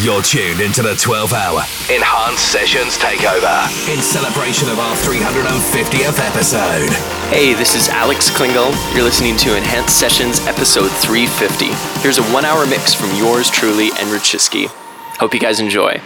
You're tuned into the 12 hour Enhanced Sessions Takeover in celebration of our 350th episode. Hey, this is Alex Klingle. You're listening to Enhanced Sessions episode 350. Here's a one hour mix from yours truly, Enrich Shiski. Hope you guys enjoy.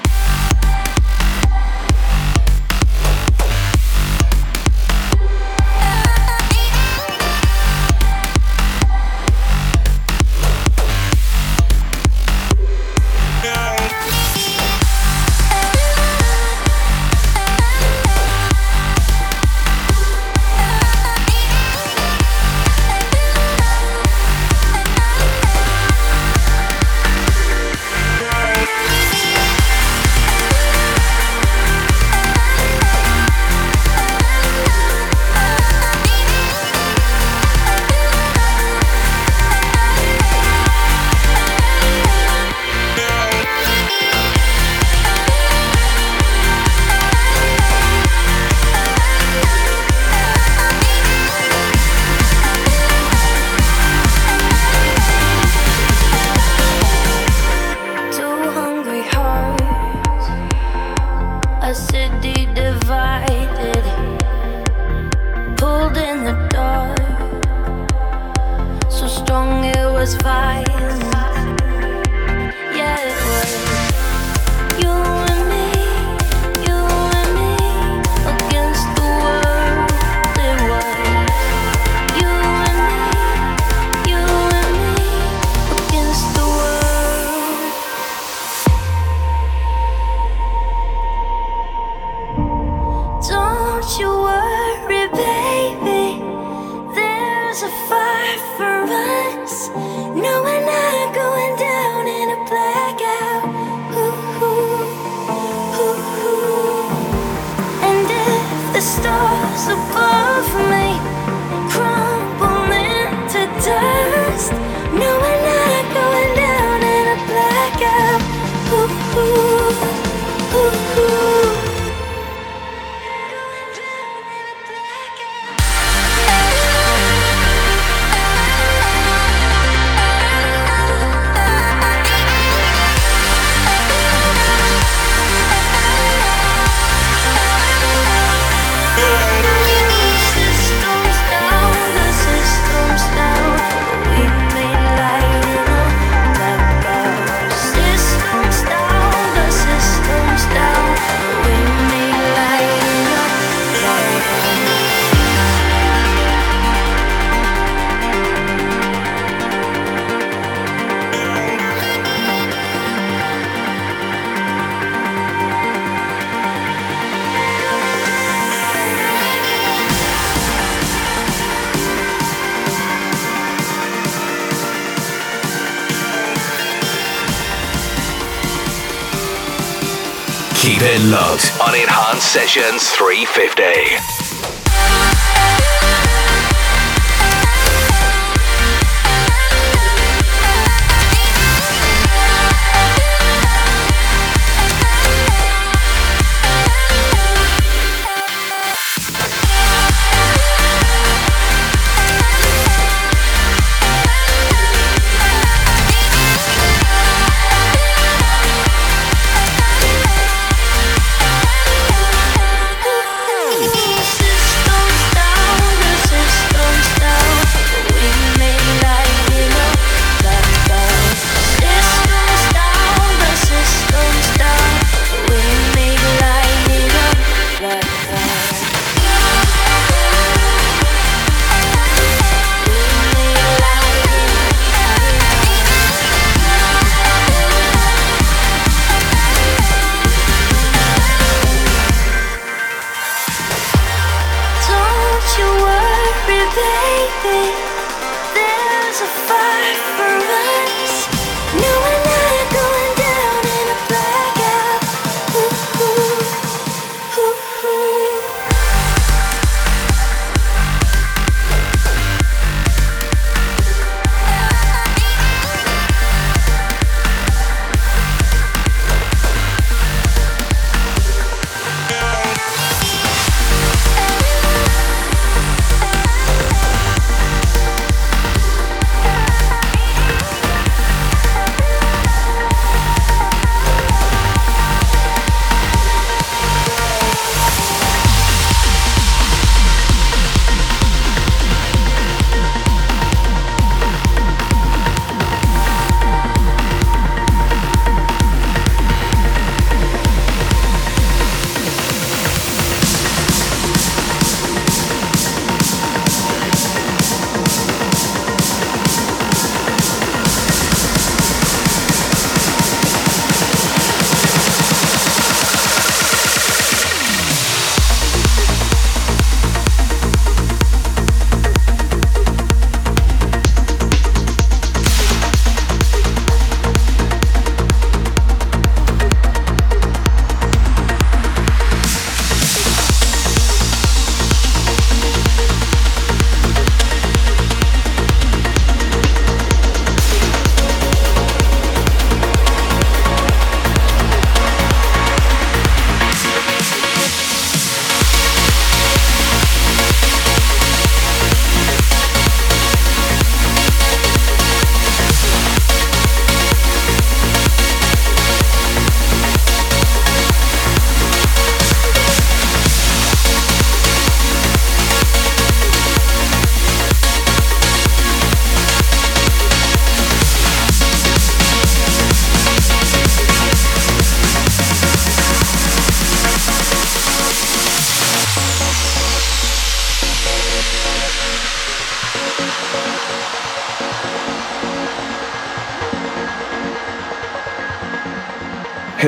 Enhanced Sessions 350.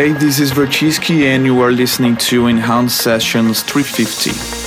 Hey, this is Wrechiski, and you are listening to Enhanced Sessions 350.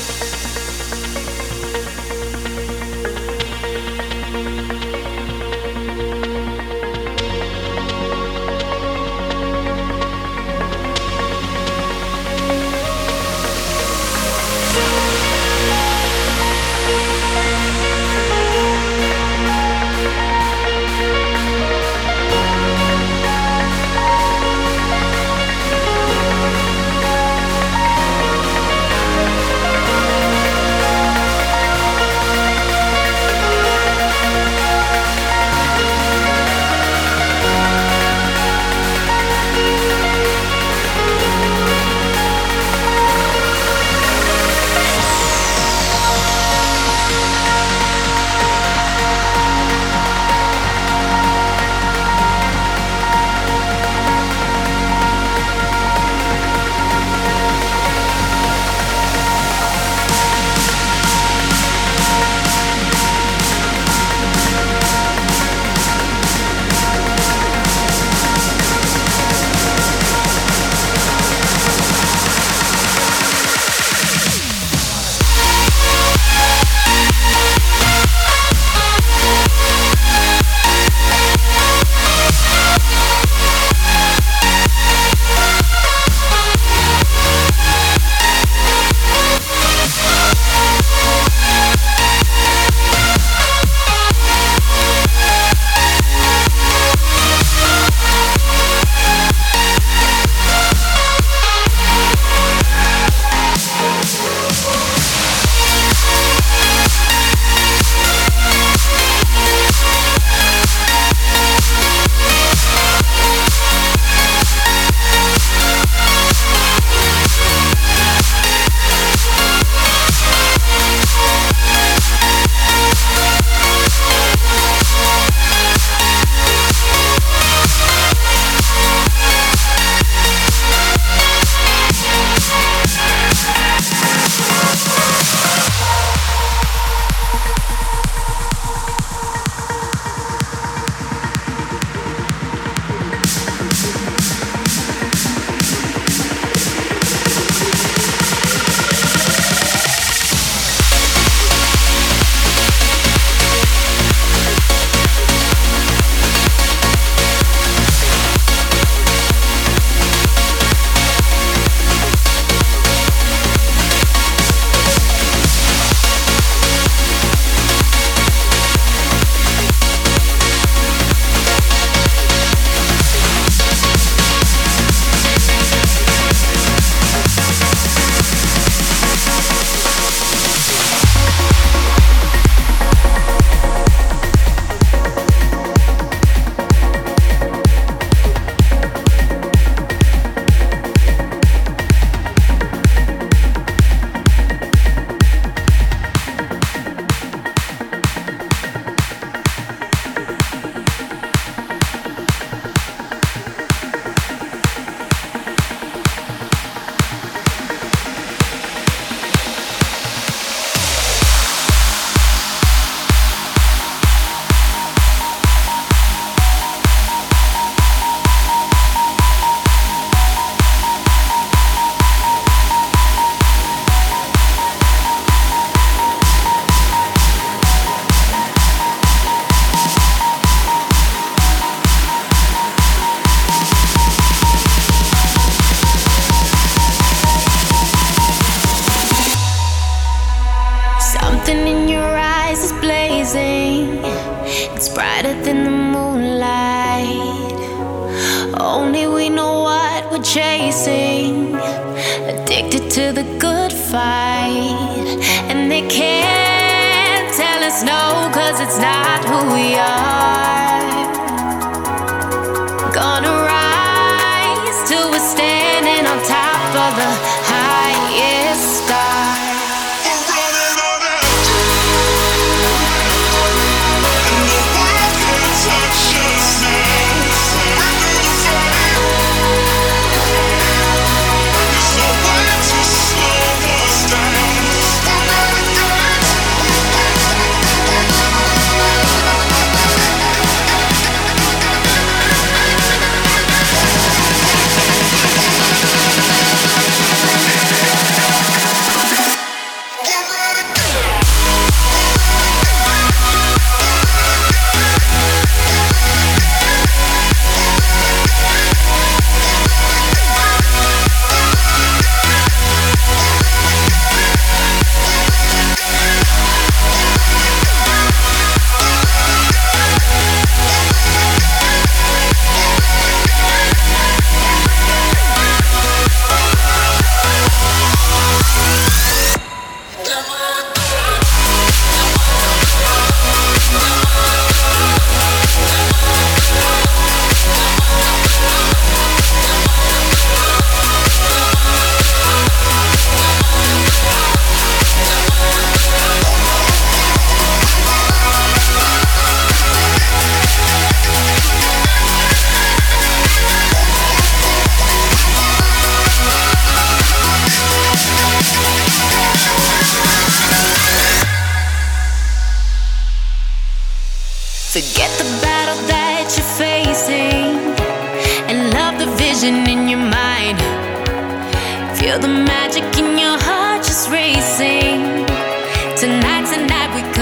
other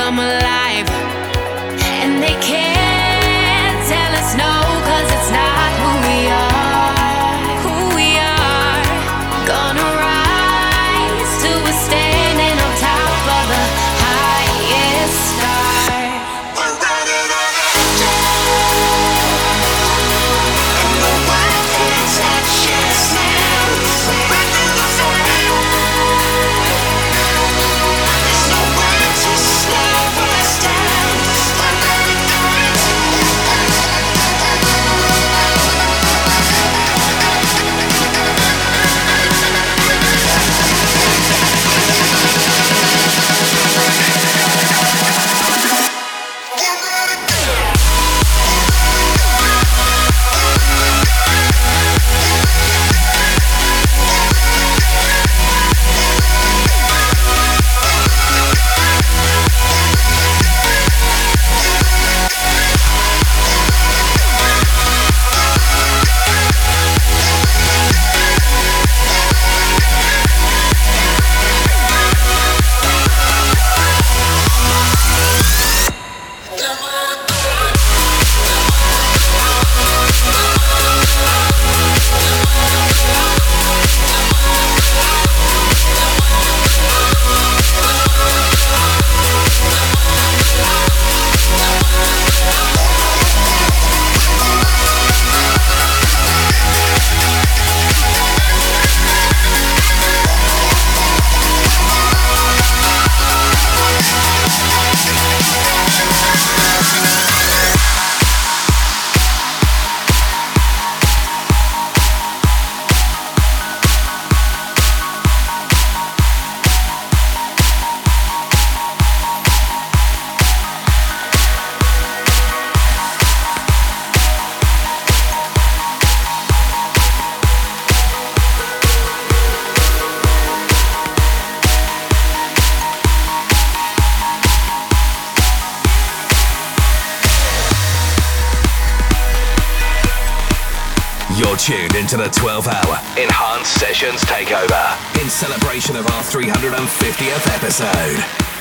come alive. And they can't tell us no, cause it's not. Into the 12 hour Enhanced Sessions Takeover in celebration of our 350th episode.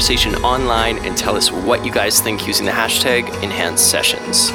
Conversation online and tell us what you guys think using the hashtag Enhanced Sessions.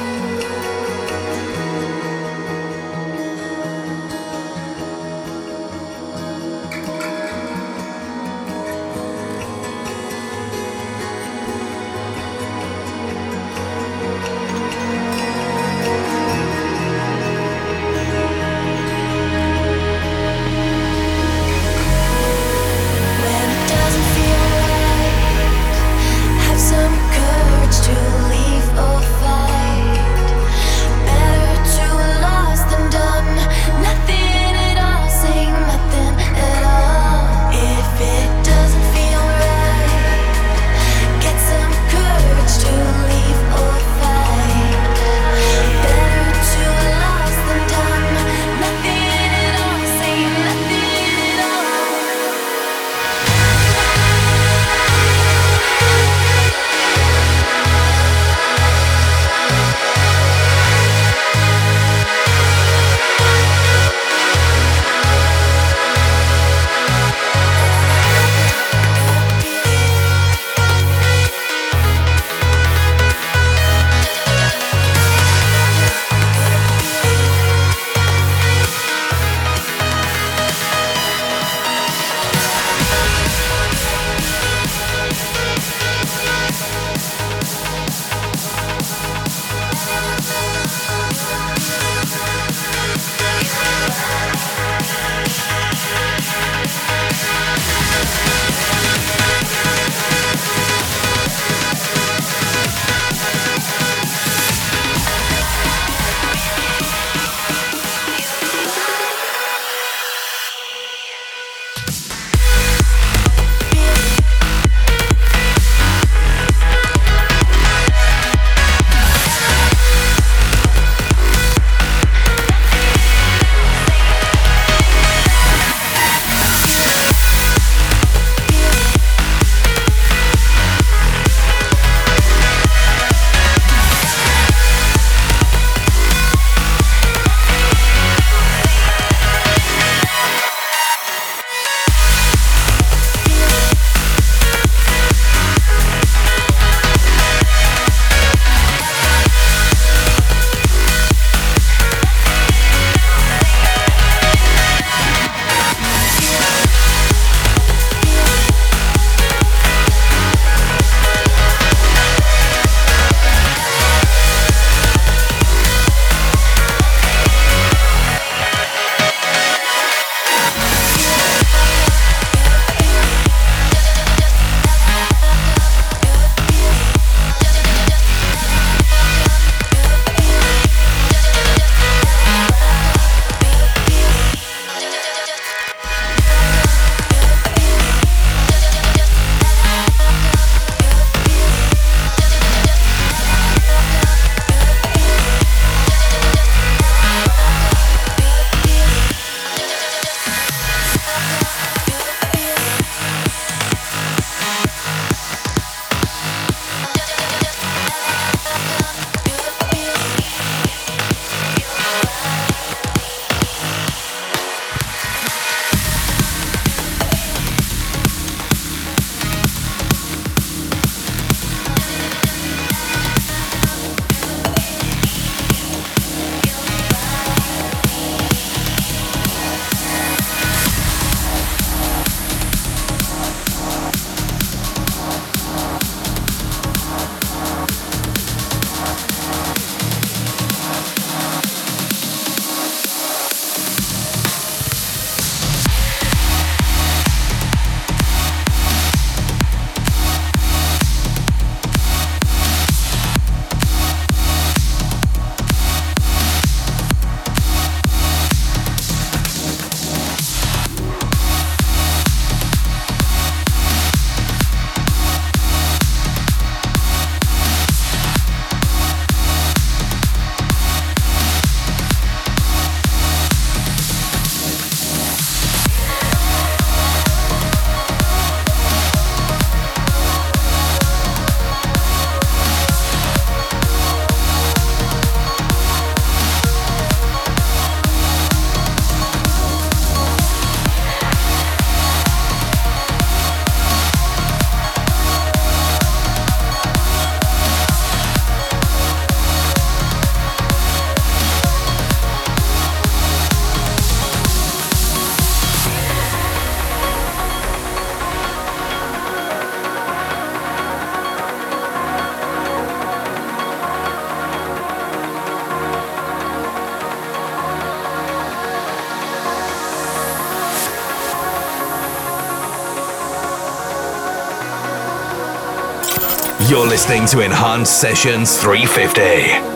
Listening to Enhanced Sessions 350.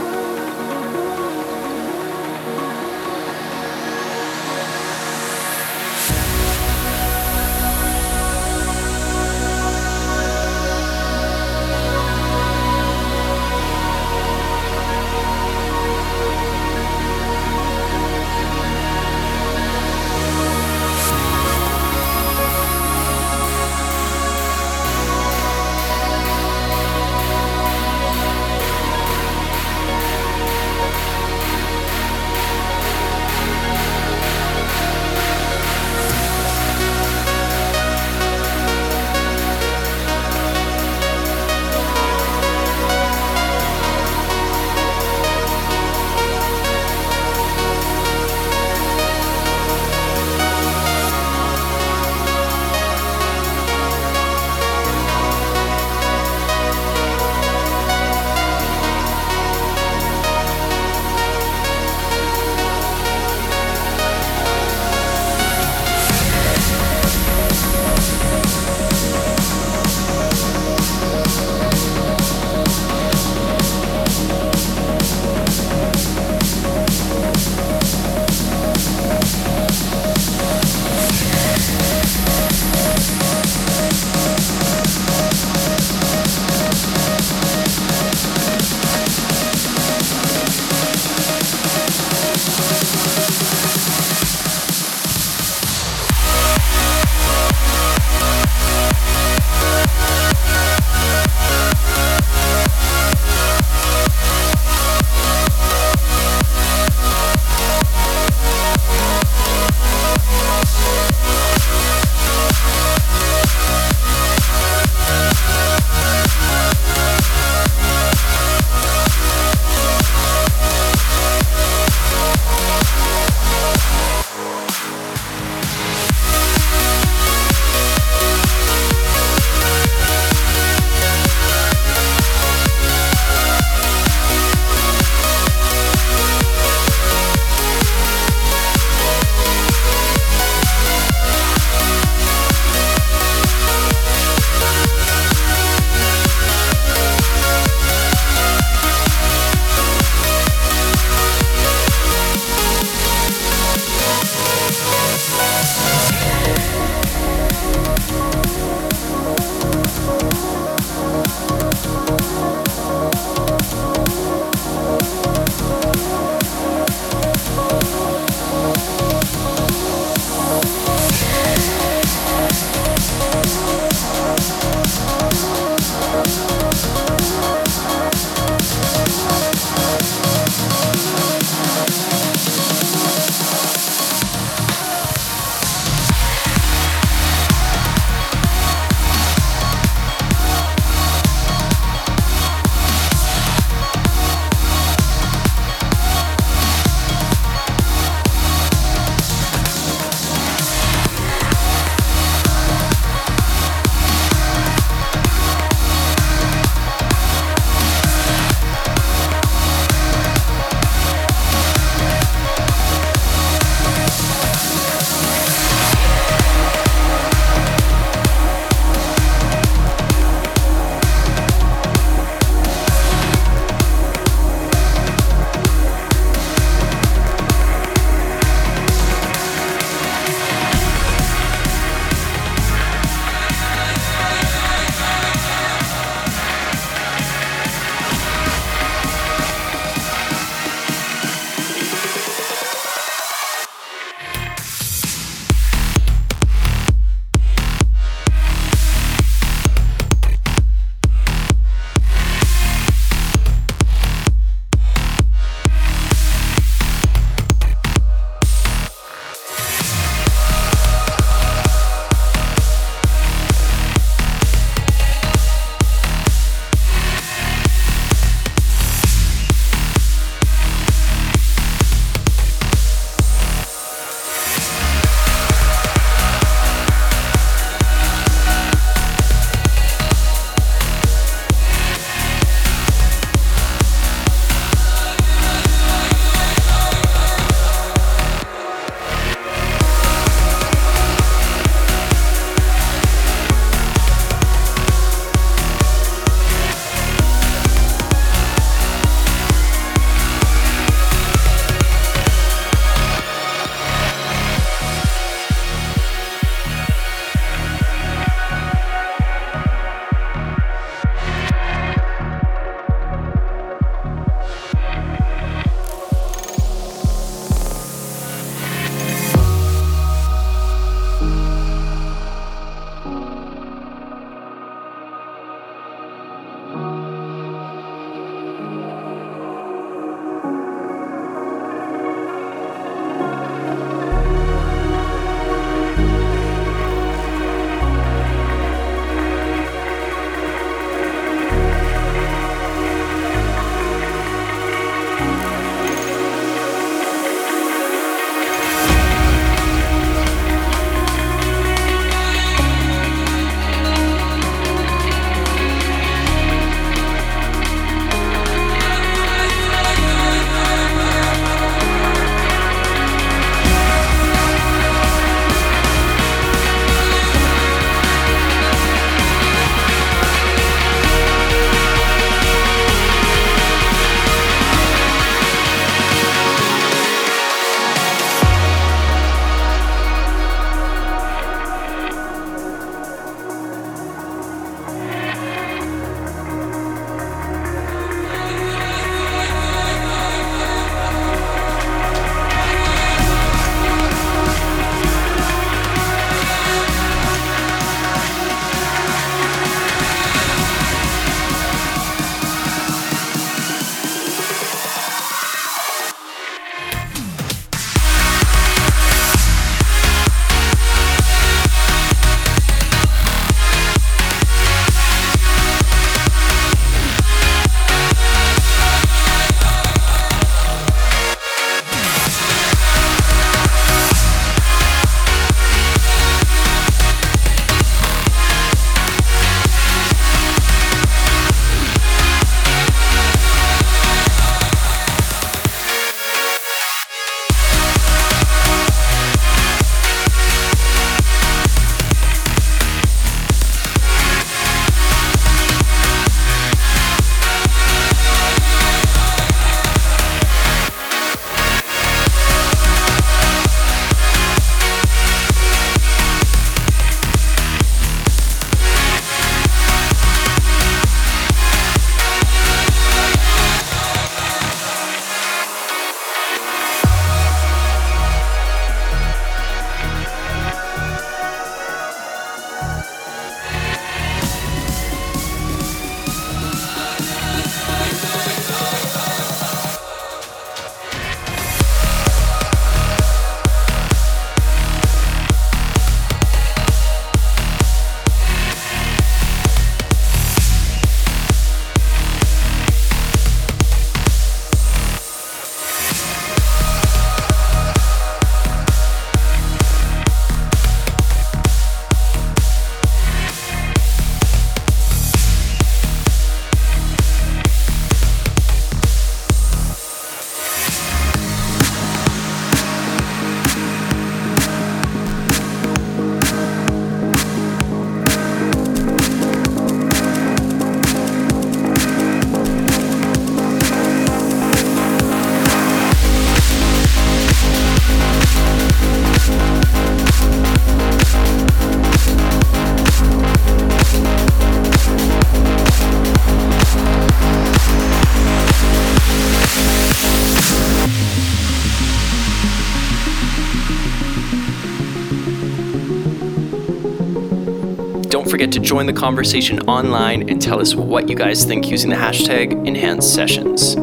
Join the conversation online and tell us what you guys think using the hashtag Enhanced Sessions.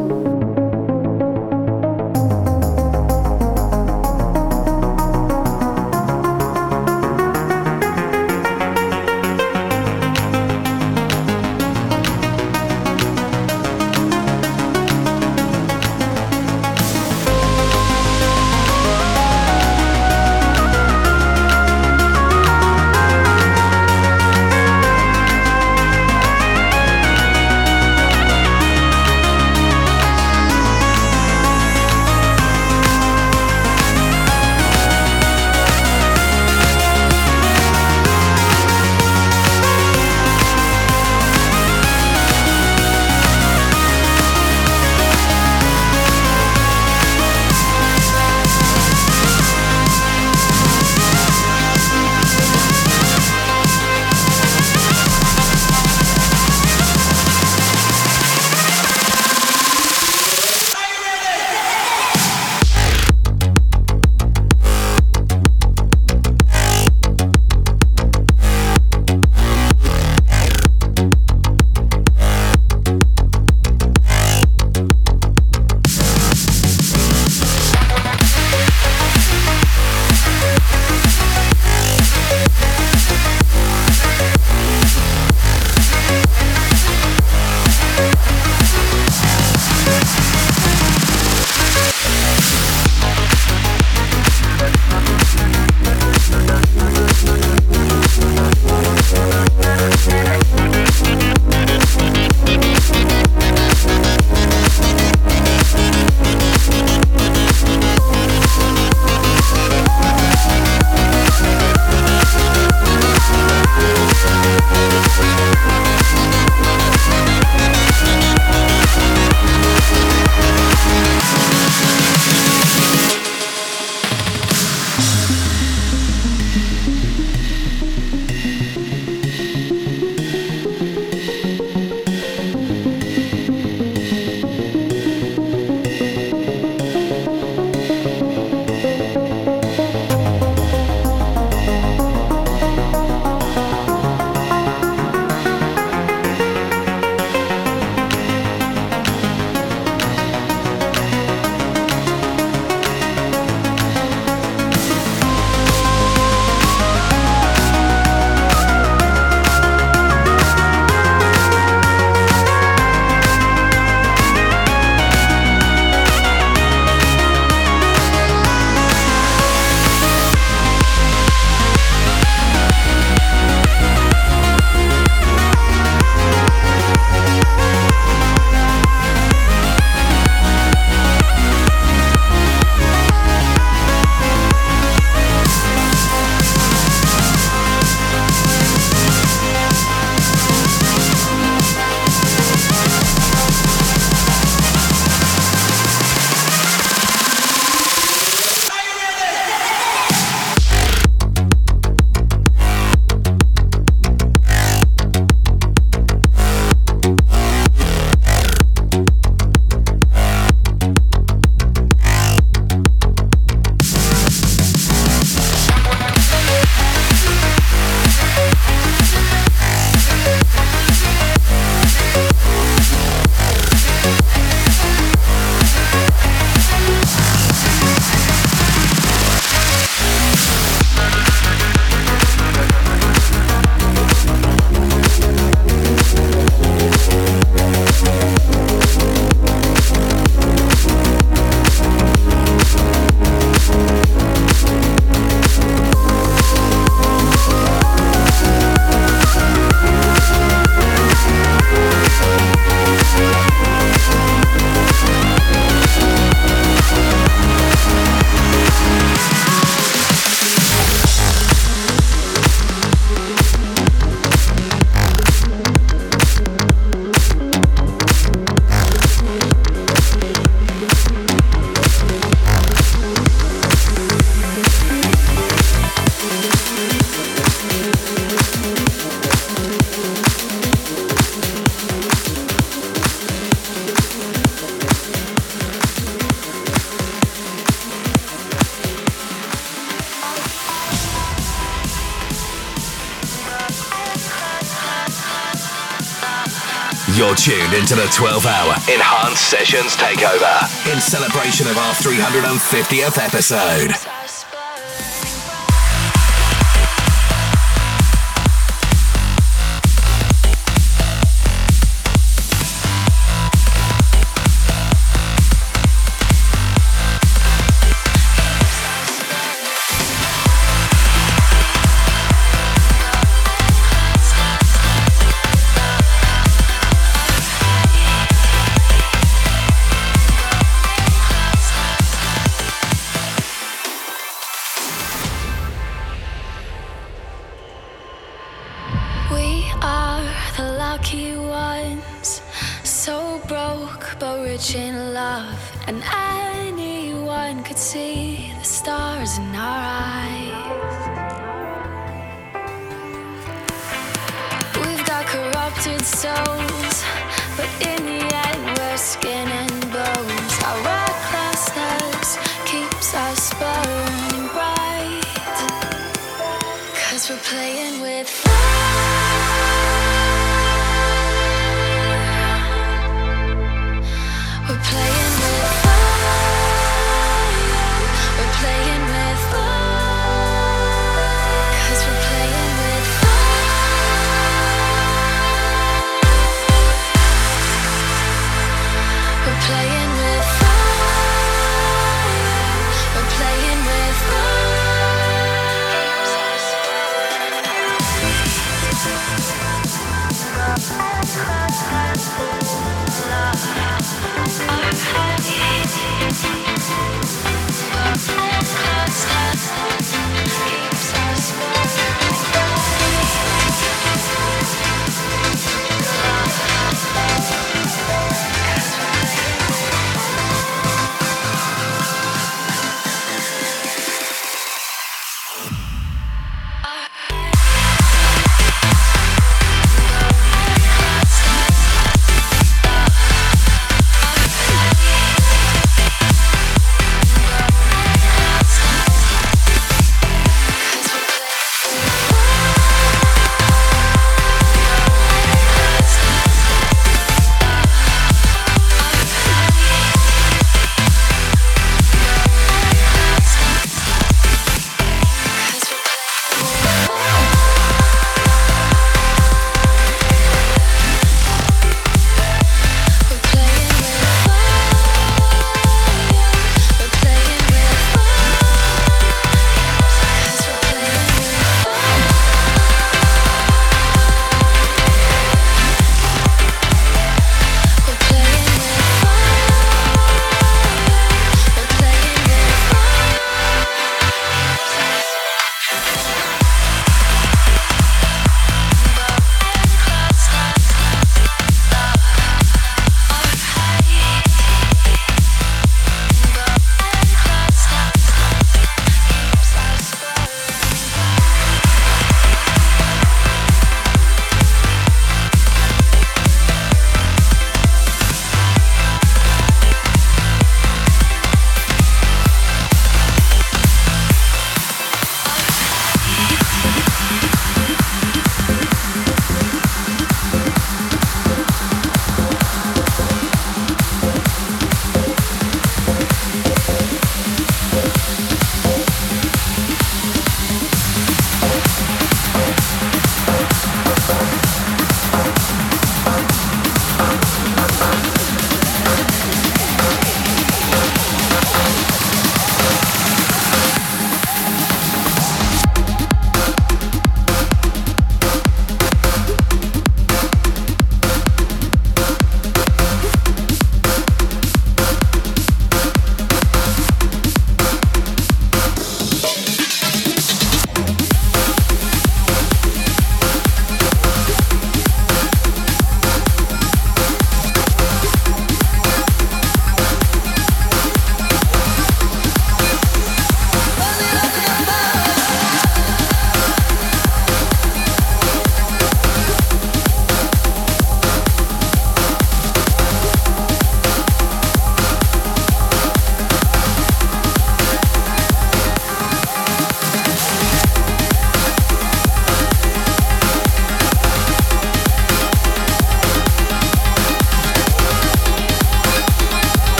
You're tuned into the 12 hour Enhanced Sessions Takeover in celebration of our 350th episode.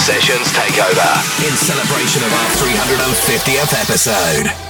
Sessions Takeover in celebration of our 350th episode.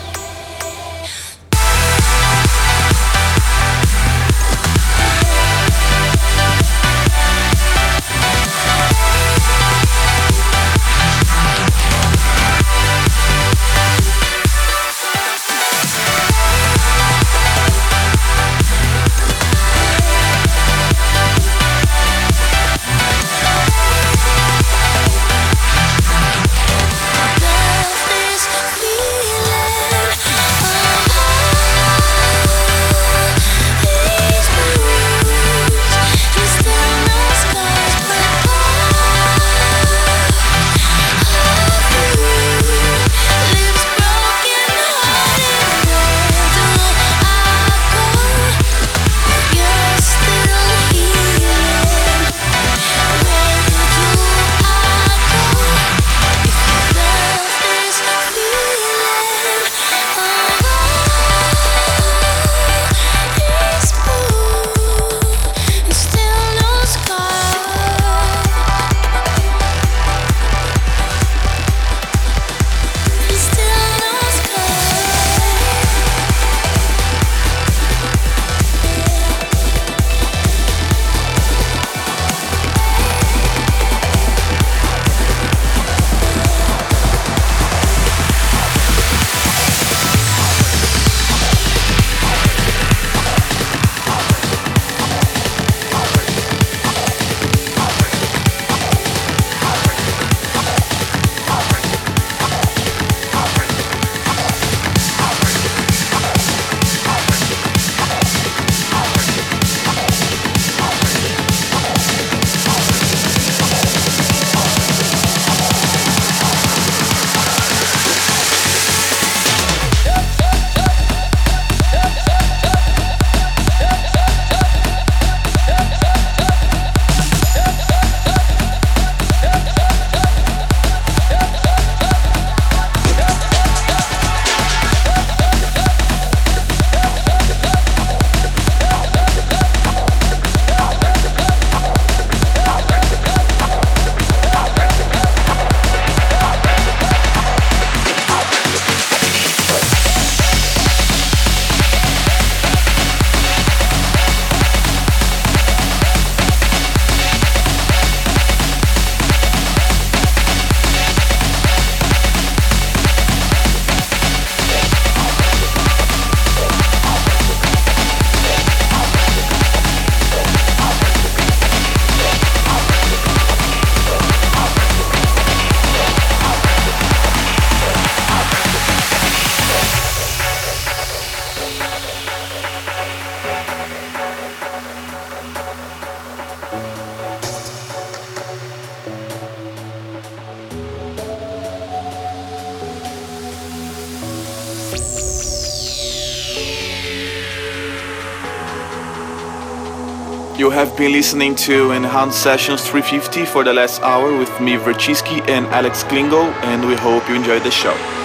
Been listening to Enhanced Sessions 350 for the last hour with me, Wrechiski, and Alex Klingle, and we hope you enjoyed the show.